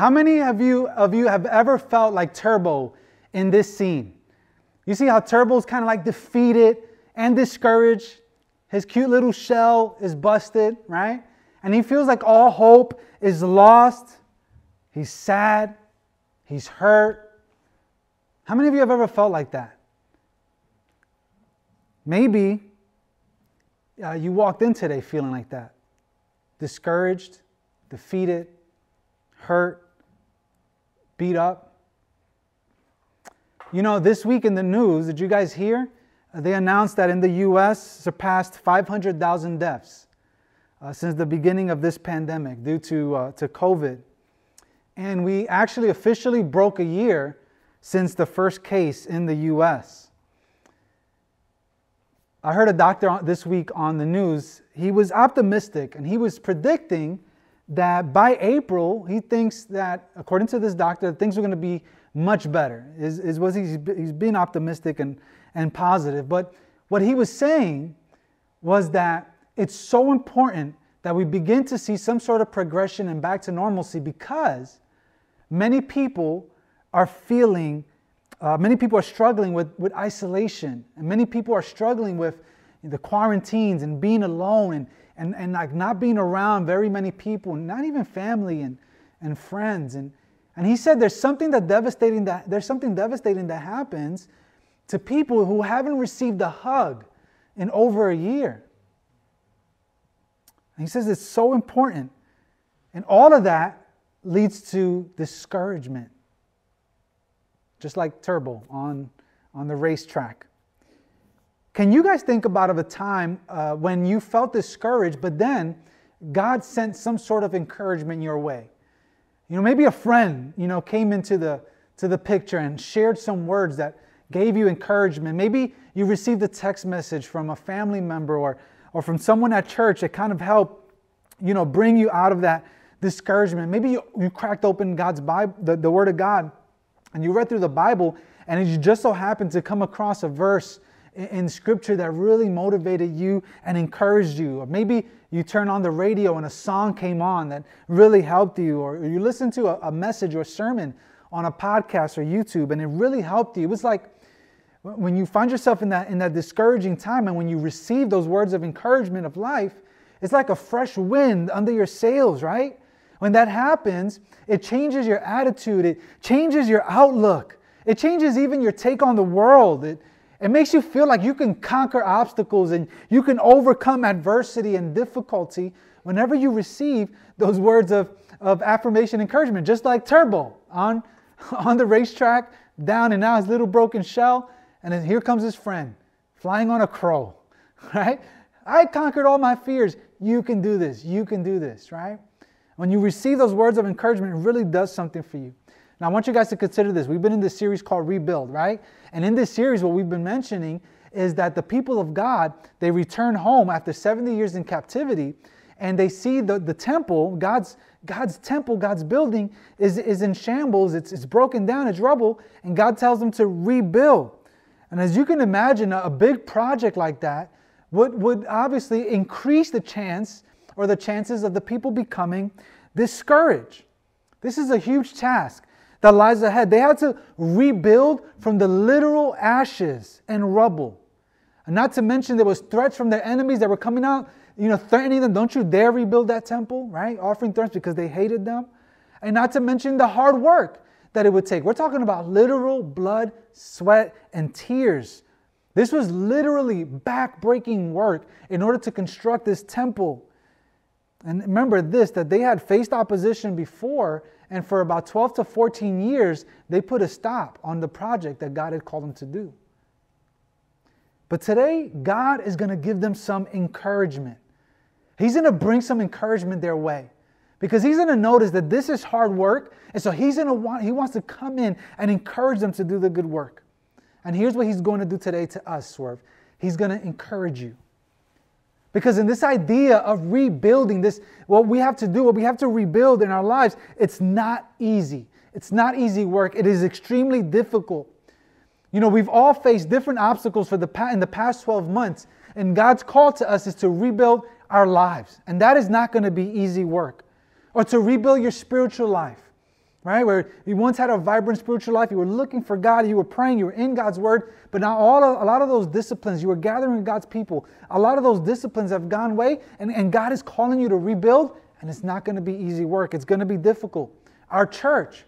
How many of you of you have ever felt like Turbo in this scene? You see how Turbo's kind of like defeated and discouraged. His cute little shell is busted, right? And he feels like all hope is lost. He's sad. He's hurt. How many of you have ever felt like that? Maybe uh, you walked in today feeling like that discouraged, defeated, hurt, beat up. You know, this week in the news, did you guys hear? They announced that in the US surpassed 500,000 deaths uh, since the beginning of this pandemic due to, uh, to COVID. And we actually officially broke a year since the first case in the US. I heard a doctor this week on the news. He was optimistic and he was predicting that by April, he thinks that, according to this doctor, things are going to be much better. Is, is was he's, he's being optimistic and, and positive. But what he was saying was that it's so important that we begin to see some sort of progression and back to normalcy because many people are feeling uh, many people are struggling with, with isolation, and many people are struggling with the quarantines and being alone and, and, and like not being around very many people, not even family and, and friends. And, and he said there's something that devastating that there's something devastating that happens to people who haven't received a hug in over a year. And he says it's so important. And all of that leads to discouragement just like Turbo on, on the racetrack. Can you guys think about of a time uh, when you felt discouraged, but then God sent some sort of encouragement your way? You know, maybe a friend, you know, came into the to the picture and shared some words that gave you encouragement. Maybe you received a text message from a family member or or from someone at church that kind of helped, you know, bring you out of that discouragement. Maybe you, you cracked open God's Bible, the, the Word of God, and you read through the Bible and you just so happened to come across a verse in scripture that really motivated you and encouraged you. Or maybe you turned on the radio and a song came on that really helped you, or you listened to a, message or sermon on a podcast or YouTube and it really helped you. It was like when you find yourself in that, in that discouraging time and when you receive those words of encouragement of life, it's like a fresh wind under your sails, right? When that happens, it changes your attitude, it changes your outlook, it changes even your take on the world. It, it makes you feel like you can conquer obstacles and you can overcome adversity and difficulty whenever you receive those words of, of affirmation encouragement, just like Turbo on, on the racetrack, down and out his little broken shell, and then here comes his friend flying on a crow, right? I conquered all my fears. You can do this. You can do this, right? When you receive those words of encouragement, it really does something for you. Now, I want you guys to consider this. We've been in this series called Rebuild, right? And in this series, what we've been mentioning is that the people of God, they return home after 70 years in captivity and they see the, the temple, God's, God's temple, God's building is, is in shambles, it's, it's broken down, it's rubble, and God tells them to rebuild. And as you can imagine, a, a big project like that would, would obviously increase the chance or the chances of the people becoming discouraged. This is a huge task that lies ahead. They had to rebuild from the literal ashes and rubble. And not to mention there was threats from their enemies that were coming out, you know, threatening them, don't you dare rebuild that temple, right? Offering threats because they hated them. And not to mention the hard work that it would take. We're talking about literal blood, sweat, and tears. This was literally back-breaking work in order to construct this temple. And remember this that they had faced opposition before, and for about 12 to 14 years, they put a stop on the project that God had called them to do. But today, God is going to give them some encouragement. He's going to bring some encouragement their way because he's going to notice that this is hard work, and so he's going to want he wants to come in and encourage them to do the good work. And here's what he's going to do today to us, Swerve. He's going to encourage you. Because in this idea of rebuilding, this what we have to do, what we have to rebuild in our lives, it's not easy. It's not easy work. It is extremely difficult. You know, we've all faced different obstacles for the in the past 12 months, and God's call to us is to rebuild our lives. And that is not going to be easy work. Or to rebuild your spiritual life, right? Where you once had a vibrant spiritual life, you were looking for God, you were praying, you were in God's word, but now all of, a lot of those disciplines, you were gathering God's people, a lot of those disciplines have gone away, and, and God is calling you to rebuild, and it's not going to be easy work. It's going to be difficult. Our church,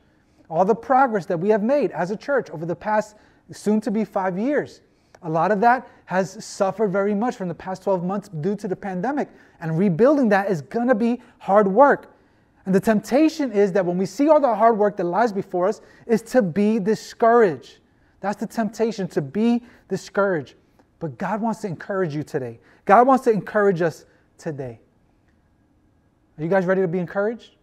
all the progress that we have made as a church over the past soon to be five years, a lot of that has suffered very much from the past 12 months due to the pandemic. And rebuilding that is going to be hard work. And the temptation is that when we see all the hard work that lies before us, is to be discouraged. That's the temptation, to be discouraged. But God wants to encourage you today. God wants to encourage us today. Are you guys ready to be encouraged?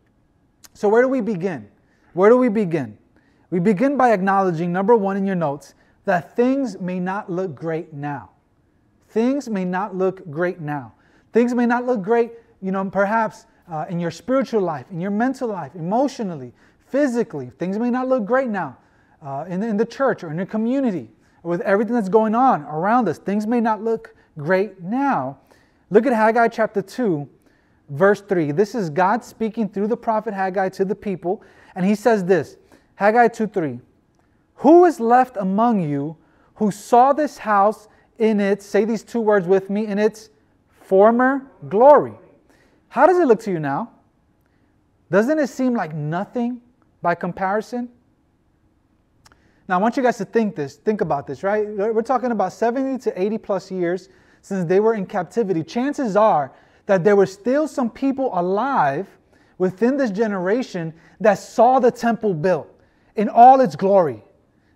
So, where do we begin? Where do we begin? We begin by acknowledging, number one in your notes, that things may not look great now. Things may not look great now. Things may not look great, you know, perhaps uh, in your spiritual life, in your mental life, emotionally, physically. Things may not look great now uh, in, the, in the church or in the community or with everything that's going on around us. Things may not look great now. Look at Haggai chapter 2, verse 3. This is God speaking through the prophet Haggai to the people, and he says this Haggai 2 3. Who is left among you who saw this house in its, say these two words with me, in its former glory? How does it look to you now? Doesn't it seem like nothing by comparison? Now, I want you guys to think this, think about this, right? We're talking about 70 to 80 plus years since they were in captivity. Chances are that there were still some people alive within this generation that saw the temple built in all its glory.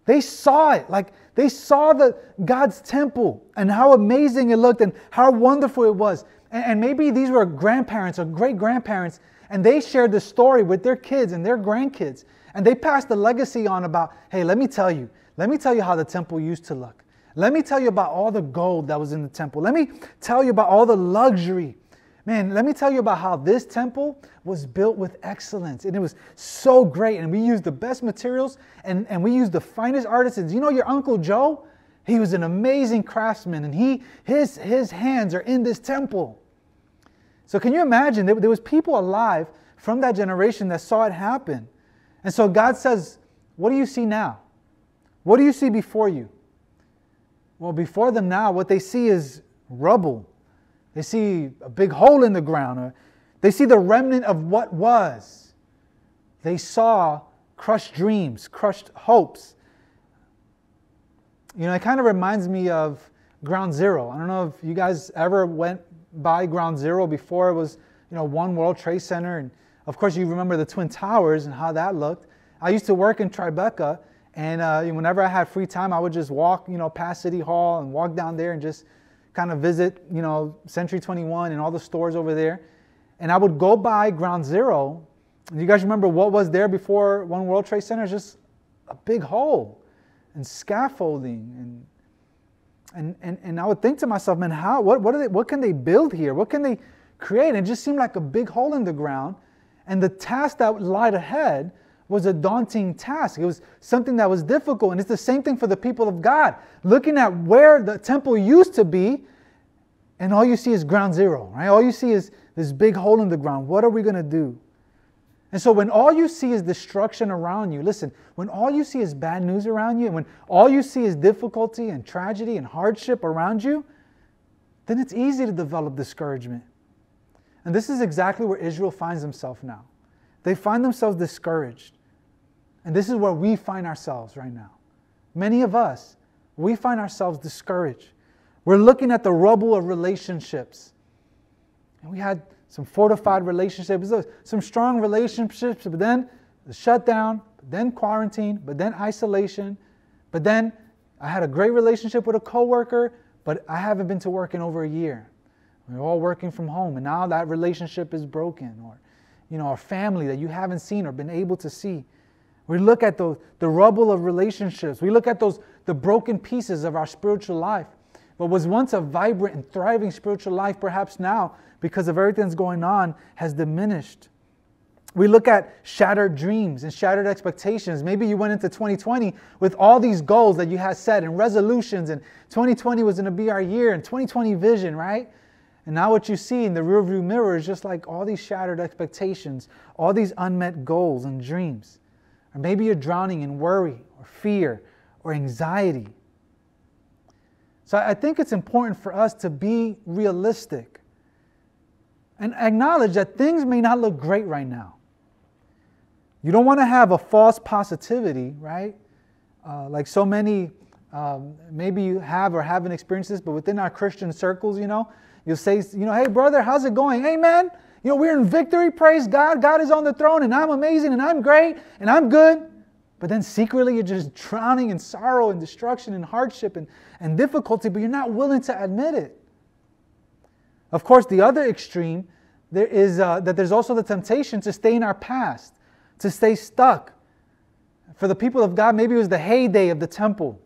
They saw it. Like they saw the God's temple and how amazing it looked and how wonderful it was. And, and maybe these were grandparents or great grandparents, and they shared the story with their kids and their grandkids. And they passed the legacy on about, hey, let me tell you, let me tell you how the temple used to look. Let me tell you about all the gold that was in the temple. Let me tell you about all the luxury Man, let me tell you about how this temple was built with excellence. And it was so great. And we used the best materials and, and we used the finest artisans. You know, your Uncle Joe, he was an amazing craftsman and he, his, his hands are in this temple. So can you imagine? There, there was people alive from that generation that saw it happen. And so God says, What do you see now? What do you see before you? Well, before them now, what they see is rubble they see a big hole in the ground. Or they see the remnant of what was. They saw crushed dreams, crushed hopes. You know, it kind of reminds me of Ground Zero. I don't know if you guys ever went by Ground Zero before it was, you know, One World Trade Center. And of course, you remember the Twin Towers and how that looked. I used to work in Tribeca, and uh, whenever I had free time, I would just walk, you know, past City Hall and walk down there and just kind of visit, you know, Century 21 and all the stores over there. And I would go by Ground Zero. You guys remember what was there before One World Trade Center? Just a big hole and scaffolding and and, and, and I would think to myself, man, how what what, are they, what can they build here? What can they create? And it just seemed like a big hole in the ground. And the task that lied ahead was a daunting task. It was something that was difficult. And it's the same thing for the people of God. Looking at where the temple used to be, and all you see is ground zero, right? All you see is this big hole in the ground. What are we going to do? And so when all you see is destruction around you, listen, when all you see is bad news around you, and when all you see is difficulty and tragedy and hardship around you, then it's easy to develop discouragement. And this is exactly where Israel finds himself now. They find themselves discouraged. And this is where we find ourselves right now. Many of us, we find ourselves discouraged. We're looking at the rubble of relationships. And we had some fortified relationships, uh, some strong relationships, but then the shutdown, then quarantine, but then isolation, but then I had a great relationship with a coworker, but I haven't been to work in over a year. We're all working from home, and now that relationship is broken. Or you know, a family that you haven't seen or been able to see. We look at the, the rubble of relationships. We look at those the broken pieces of our spiritual life. What was once a vibrant and thriving spiritual life, perhaps now, because of everything that's going on, has diminished. We look at shattered dreams and shattered expectations. Maybe you went into 2020 with all these goals that you had set and resolutions, and 2020 was going to be our year, and 2020 vision, right? And now what you see in the rearview mirror is just like all these shattered expectations, all these unmet goals and dreams. Or maybe you're drowning in worry or fear or anxiety. So I think it's important for us to be realistic and acknowledge that things may not look great right now. You don't want to have a false positivity, right? Uh, like so many, um, maybe you have or haven't experienced this, but within our Christian circles, you know, you'll say, you know, hey, brother, how's it going? Hey, man, you know, we're in victory, praise God. God is on the throne, and I'm amazing, and I'm great, and I'm good. But then secretly, you're just drowning in sorrow and destruction and hardship and, and difficulty, but you're not willing to admit it. Of course, the other extreme there is uh, that there's also the temptation to stay in our past, to stay stuck. For the people of God, maybe it was the heyday of the temple.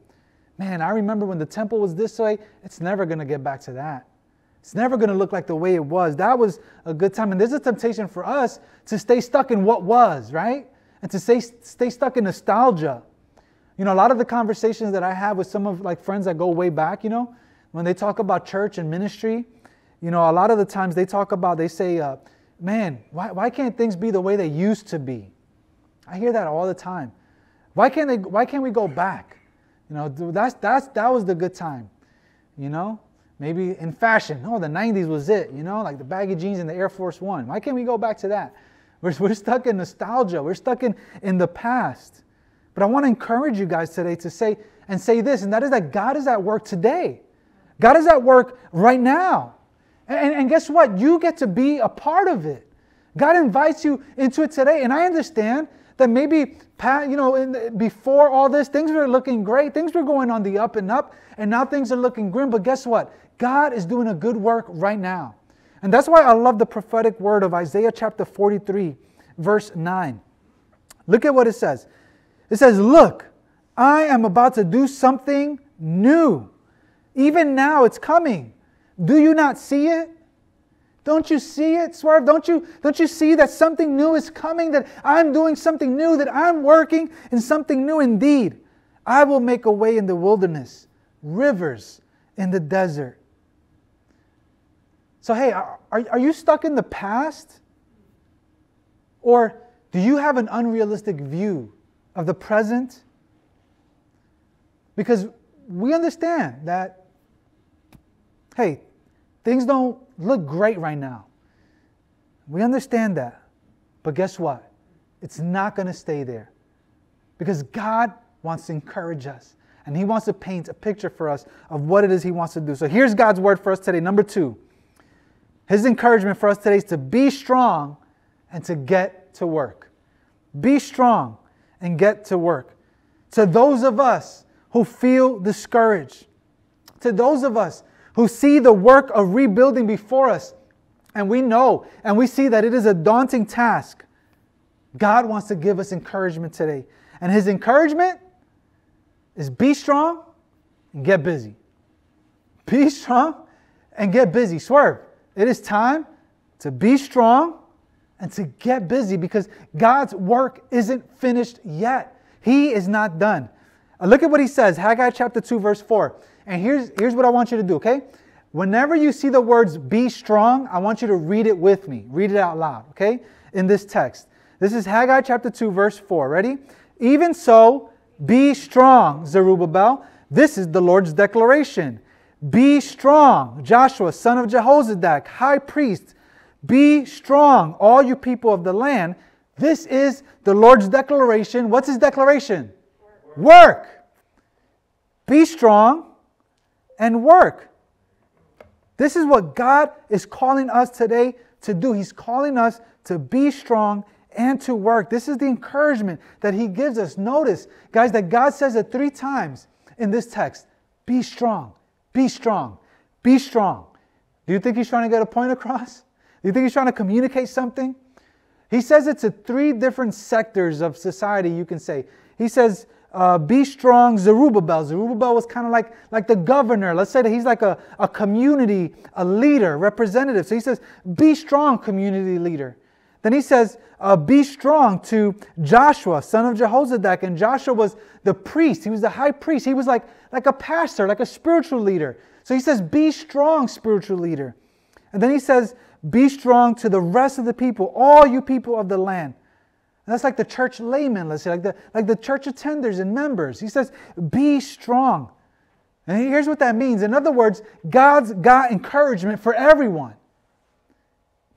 Man, I remember when the temple was this way, it's never going to get back to that. It's never going to look like the way it was. That was a good time. And there's a temptation for us to stay stuck in what was, right? And to stay, stay stuck in nostalgia. You know, a lot of the conversations that I have with some of like friends that go way back, you know, when they talk about church and ministry, you know, a lot of the times they talk about, they say, uh, man, why, why can't things be the way they used to be? I hear that all the time. Why can't, they, why can't we go back? You know, that's, that's, that was the good time. You know, maybe in fashion. Oh, the 90s was it, you know, like the baggy jeans and the Air Force One. Why can't we go back to that? We're, we're stuck in nostalgia. We're stuck in, in the past. But I want to encourage you guys today to say and say this, and that is that God is at work today. God is at work right now. And, and guess what? You get to be a part of it. God invites you into it today. And I understand that maybe, you know, the, before all this, things were looking great. Things were going on the up and up. And now things are looking grim. But guess what? God is doing a good work right now. And that's why I love the prophetic word of Isaiah chapter 43, verse 9. Look at what it says. It says, Look, I am about to do something new. Even now it's coming. Do you not see it? Don't you see it, Swerve? Don't you, don't you see that something new is coming, that I'm doing something new, that I'm working in something new indeed? I will make a way in the wilderness, rivers in the desert. So, hey, are, are you stuck in the past? Or do you have an unrealistic view of the present? Because we understand that, hey, Things don't look great right now. We understand that. But guess what? It's not going to stay there. Because God wants to encourage us. And He wants to paint a picture for us of what it is He wants to do. So here's God's word for us today. Number two, His encouragement for us today is to be strong and to get to work. Be strong and get to work. To those of us who feel discouraged, to those of us who see the work of rebuilding before us, and we know and we see that it is a daunting task, God wants to give us encouragement today. And His encouragement is be strong and get busy. Be strong and get busy. Swerve. It is time to be strong and to get busy because God's work isn't finished yet. He is not done. Look at what he says, Haggai chapter 2, verse 4. And here's, here's what I want you to do, okay? Whenever you see the words be strong, I want you to read it with me. Read it out loud, okay? In this text. This is Haggai chapter 2, verse 4. Ready? Even so, be strong, Zerubbabel. This is the Lord's declaration. Be strong, Joshua, son of Jehozadak, high priest. Be strong, all you people of the land. This is the Lord's declaration. What's his declaration? Work. work. Be strong and work. This is what God is calling us today to do. He's calling us to be strong and to work. This is the encouragement that He gives us. Notice, guys, that God says it three times in this text be strong, be strong, be strong. Do you think He's trying to get a point across? Do you think He's trying to communicate something? He says it to three different sectors of society, you can say. He says, uh, be strong Zerubbabel. Zerubbabel was kind of like, like the governor. Let's say that he's like a, a community, a leader, representative. So he says, be strong, community leader. Then he says, uh, be strong to Joshua, son of Jehozadak. And Joshua was the priest. He was the high priest. He was like, like a pastor, like a spiritual leader. So he says, be strong, spiritual leader. And then he says, be strong to the rest of the people, all you people of the land. And that's like the church laymen, let's say, like the, like the church attenders and members. He says, be strong. And here's what that means. In other words, God's got encouragement for everyone.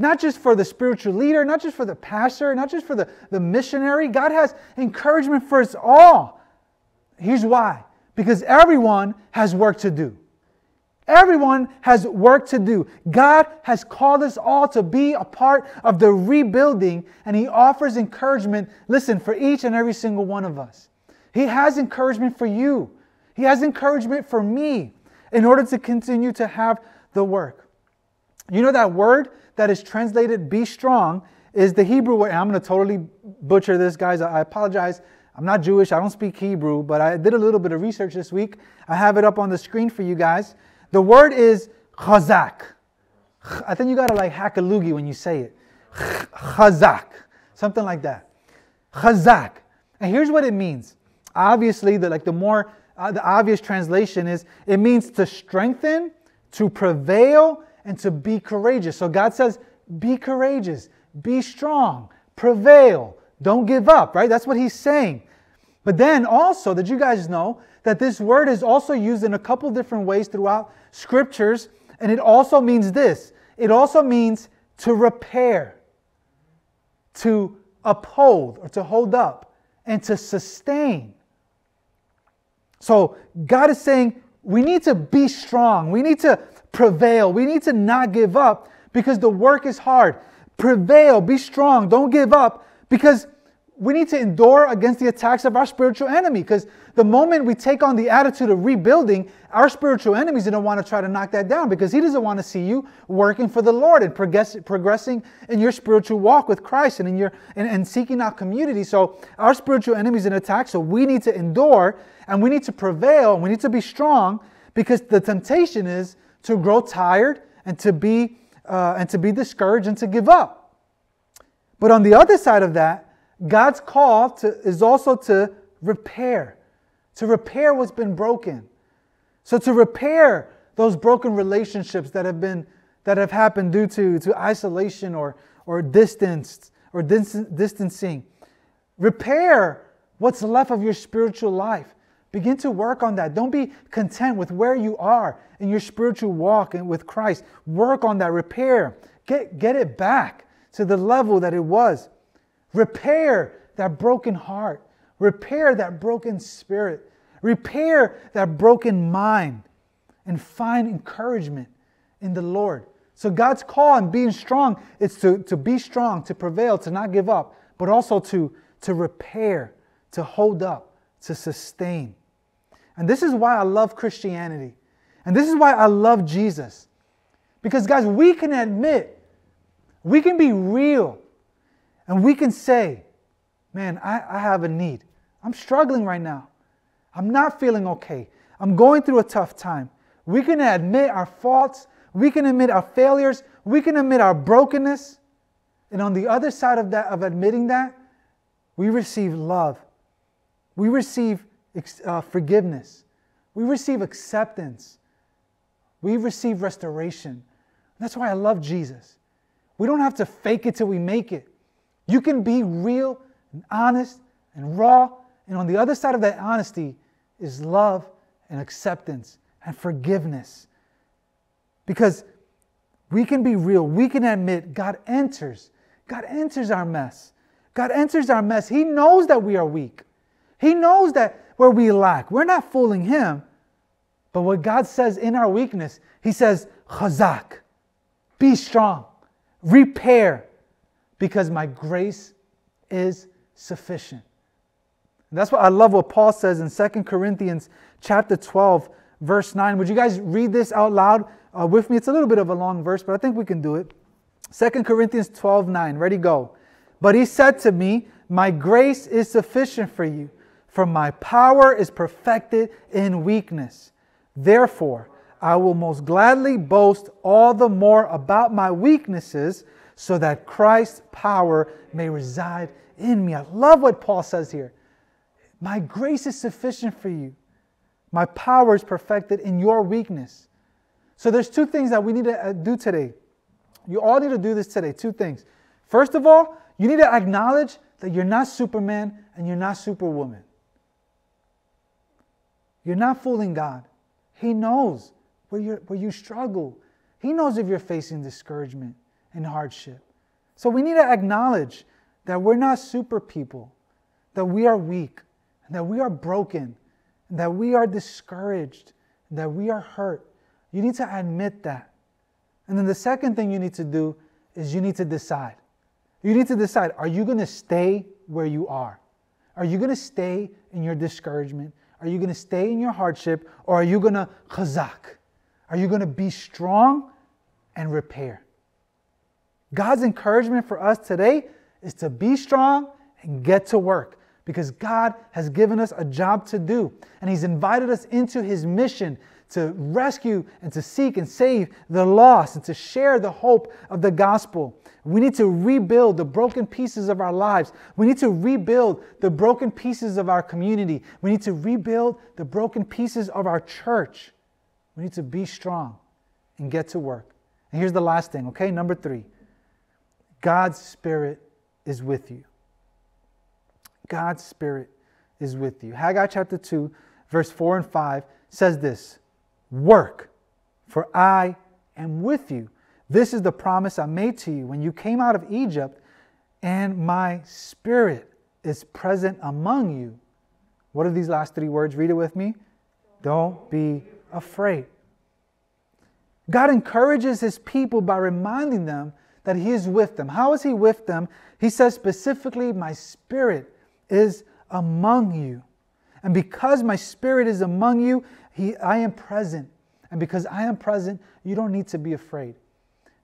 Not just for the spiritual leader, not just for the pastor, not just for the, the missionary. God has encouragement for us all. Here's why because everyone has work to do. Everyone has work to do. God has called us all to be a part of the rebuilding, and He offers encouragement, listen, for each and every single one of us. He has encouragement for you, He has encouragement for me in order to continue to have the work. You know that word that is translated be strong is the Hebrew word. I'm going to totally butcher this, guys. I apologize. I'm not Jewish, I don't speak Hebrew, but I did a little bit of research this week. I have it up on the screen for you guys. The word is chazak. I think you gotta like hack a loogie when you say it. Chazak. Something like that. Chazak. And here's what it means. Obviously, the, like the more uh, the obvious translation is it means to strengthen, to prevail, and to be courageous. So God says, be courageous, be strong, prevail, don't give up, right? That's what he's saying. But then also, did you guys know that this word is also used in a couple different ways throughout scriptures, and it also means this. It also means to repair, to uphold, or to hold up, and to sustain. So God is saying we need to be strong, we need to prevail, we need to not give up because the work is hard. Prevail, be strong, don't give up because we need to endure against the attacks of our spiritual enemy because the moment we take on the attitude of rebuilding, our spiritual enemies don't want to try to knock that down because he doesn't want to see you working for the Lord and progress, progressing in your spiritual walk with Christ and in your and, and seeking out community. So our spiritual enemies in attack, so we need to endure and we need to prevail and we need to be strong because the temptation is to grow tired and to be uh, and to be discouraged and to give up. But on the other side of that, God's call to, is also to repair, to repair what's been broken. So to repair those broken relationships that have been that have happened due to, to isolation or, or distance or dis- distancing. Repair what's left of your spiritual life. Begin to work on that. Don't be content with where you are in your spiritual walk and with Christ. Work on that. Repair. Get, get it back to the level that it was. Repair that broken heart. Repair that broken spirit. Repair that broken mind. And find encouragement in the Lord. So God's call and being strong is to, to be strong, to prevail, to not give up, but also to, to repair, to hold up, to sustain. And this is why I love Christianity. And this is why I love Jesus. Because, guys, we can admit, we can be real and we can say, man, I, I have a need. I'm struggling right now. I'm not feeling okay. I'm going through a tough time. We can admit our faults. We can admit our failures. We can admit our brokenness. And on the other side of that, of admitting that, we receive love. We receive uh, forgiveness. We receive acceptance. We receive restoration. That's why I love Jesus. We don't have to fake it till we make it. You can be real and honest and raw. And on the other side of that honesty is love and acceptance and forgiveness. Because we can be real. We can admit God enters. God enters our mess. God enters our mess. He knows that we are weak. He knows that where we lack. We're not fooling Him. But what God says in our weakness, He says, Chazak, be strong, repair, because my grace is sufficient. And that's what I love what Paul says in 2 Corinthians chapter 12, verse 9. Would you guys read this out loud uh, with me? It's a little bit of a long verse, but I think we can do it. 2 Corinthians 12, 9. Ready, go. But he said to me, My grace is sufficient for you, for my power is perfected in weakness. Therefore, I will most gladly boast all the more about my weaknesses so that Christ's power may reside in me. I love what Paul says here. My grace is sufficient for you. My power is perfected in your weakness. So there's two things that we need to uh, do today. You all need to do this today. Two things. First of all, you need to acknowledge that you're not Superman and you're not Superwoman. You're not fooling God. He knows where, you where you struggle. He knows if you're facing discouragement and hardship. So we need to acknowledge that we're not super people, that we are weak, that we are broken, that we are discouraged, that we are hurt. You need to admit that. And then the second thing you need to do is you need to decide. You need to decide are you going to stay where you are? Are you going to stay in your discouragement? Are you going to stay in your hardship? Or are you going to chazak? Are you going to be strong and repair? God's encouragement for us today is to be strong and get to work because God has given us a job to do. And He's invited us into His mission to rescue and to seek and save the lost and to share the hope of the gospel. We need to rebuild the broken pieces of our lives. We need to rebuild the broken pieces of our community. We need to rebuild the broken pieces of our church. We need to be strong and get to work. And here's the last thing, okay? Number three God's Spirit is with you. God's Spirit is with you. Haggai chapter 2, verse 4 and 5 says this Work, for I am with you. This is the promise I made to you when you came out of Egypt, and my Spirit is present among you. What are these last three words? Read it with me. Don't be afraid. God encourages his people by reminding them that he is with them. How is he with them? He says specifically, My spirit is among you. And because my spirit is among you, he, I am present. And because I am present, you don't need to be afraid.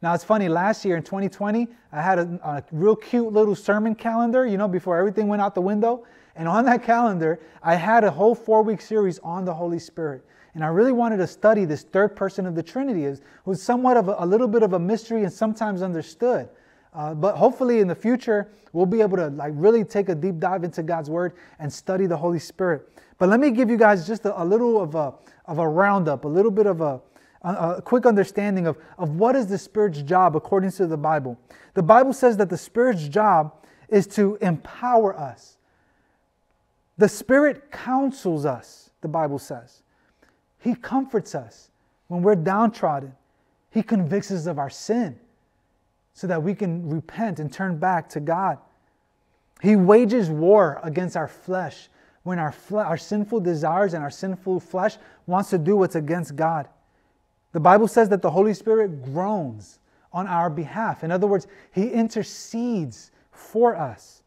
Now, it's funny, last year in 2020, I had a, a real cute little sermon calendar, you know, before everything went out the window. And on that calendar, I had a whole four week series on the Holy Spirit. And I really wanted to study this third person of the Trinity, is, who's somewhat of a, a little bit of a mystery and sometimes understood. Uh, but hopefully in the future, we'll be able to like really take a deep dive into God's Word and study the Holy Spirit. But let me give you guys just a, a little of a, of a roundup, a little bit of a, a, quick understanding of, of what is the Spirit's job according to the Bible. The Bible says that the Spirit's job is to empower us. The Spirit counsels us, the Bible says. He comforts us when we're downtrodden. He convicts us of our sin so that we can repent and turn back to God. He wages war against our flesh when our, fle- our sinful desires and our sinful flesh wants to do what's against God. The Bible says that the Holy Spirit groans on our behalf. In other words, He intercedes for us.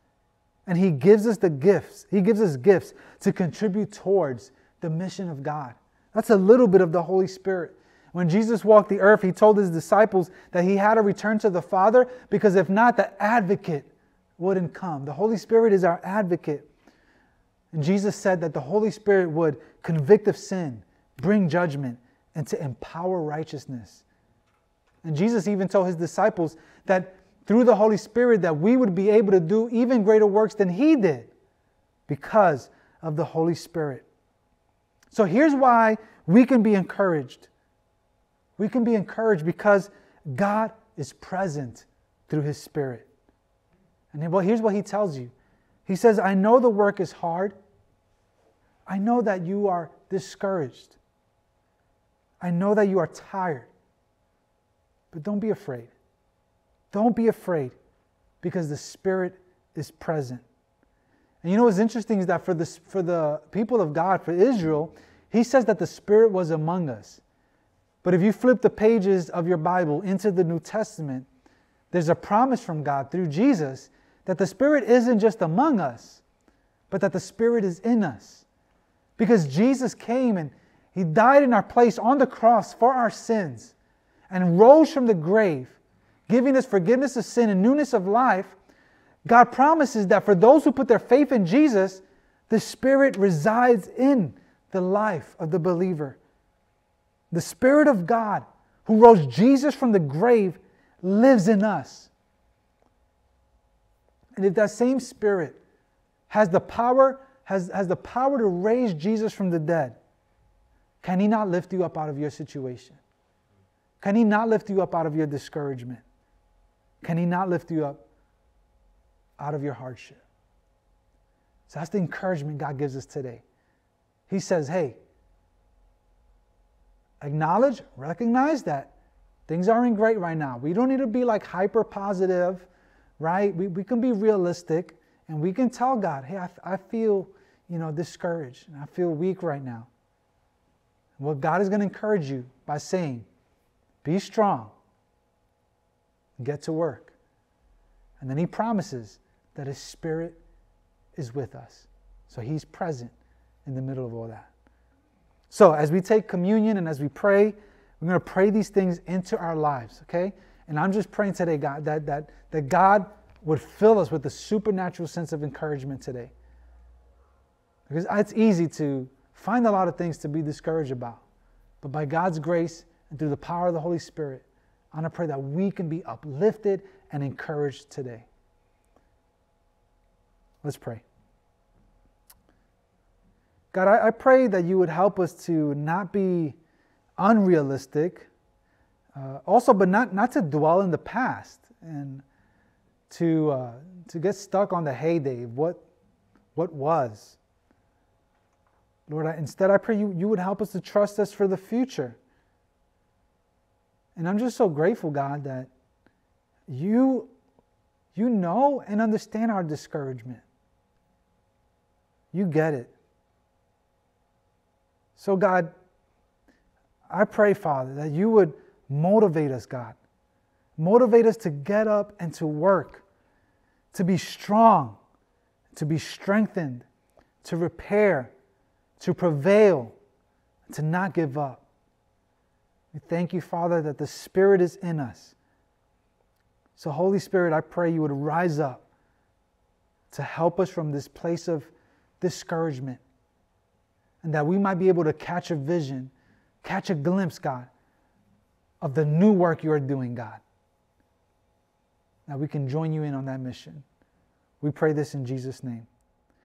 And He gives us the gifts. He gives us gifts to contribute towards the mission of God. That's a little bit of the Holy Spirit. When Jesus walked the earth, he told his disciples that he had to return to the Father because if not, the advocate wouldn't come. The Holy Spirit is our advocate. And Jesus said that the Holy Spirit would convict of sin, bring judgment, and to empower righteousness. And Jesus even told his disciples that through the Holy Spirit that we would be able to do even greater works than he did because of the Holy Spirit. So here's why we can be encouraged we can be encouraged because God is present through His Spirit. And well, here's what He tells you He says, I know the work is hard. I know that you are discouraged. I know that you are tired. But don't be afraid. Don't be afraid because the Spirit is present. And you know what's interesting is that for, this, for the people of God, for Israel, he says that the Spirit was among us. But if you flip the pages of your Bible into the New Testament, there's a promise from God through Jesus that the Spirit isn't just among us, but that the Spirit is in us. Because Jesus came and He died in our place on the cross for our sins and rose from the grave, giving us forgiveness of sin and newness of life. God promises that for those who put their faith in Jesus, the Spirit resides in the life of the believer. The Spirit of God, who rose Jesus from the grave, lives in us. And if that same Spirit has the power, has, has the power to raise Jesus from the dead, can He not lift you up out of your situation? Can He not lift you up out of your discouragement? Can He not lift you up out of your hardship? So that's the encouragement God gives us today. He says, hey, acknowledge, recognize that things aren't great right now. We don't need to be like hyper positive, right? We, we can be realistic and we can tell God, hey, I, I feel, you know, discouraged and I feel weak right now. Well, God is going to encourage you by saying, be strong get to work. And then he promises that his spirit is with us. So he's present in the middle of all that. So as we take communion and as we pray, we're going to pray these things into our lives, okay? And I'm just praying today, God, that, that, that God would fill us with a supernatural sense of encouragement today. Because it's easy to find a lot of things to be discouraged about. But by God's grace and through the power of the Holy Spirit, I want to pray that we can be uplifted and encouraged today. Let's pray. God, I, I pray that you would help us to not be unrealistic, uh, also, but not, not to dwell in the past and to, uh, to get stuck on the heyday of what, what was. Lord, I, instead, I pray you, you would help us to trust us for the future. And I'm just so grateful, God, that you, you know and understand our discouragement. You get it. So, God, I pray, Father, that you would motivate us, God. Motivate us to get up and to work, to be strong, to be strengthened, to repair, to prevail, to not give up. We thank you, Father, that the Spirit is in us. So, Holy Spirit, I pray you would rise up to help us from this place of discouragement and that we might be able to catch a vision, catch a glimpse, God, of the new work you are doing, God. That we can join you in on that mission. We pray this in Jesus' name.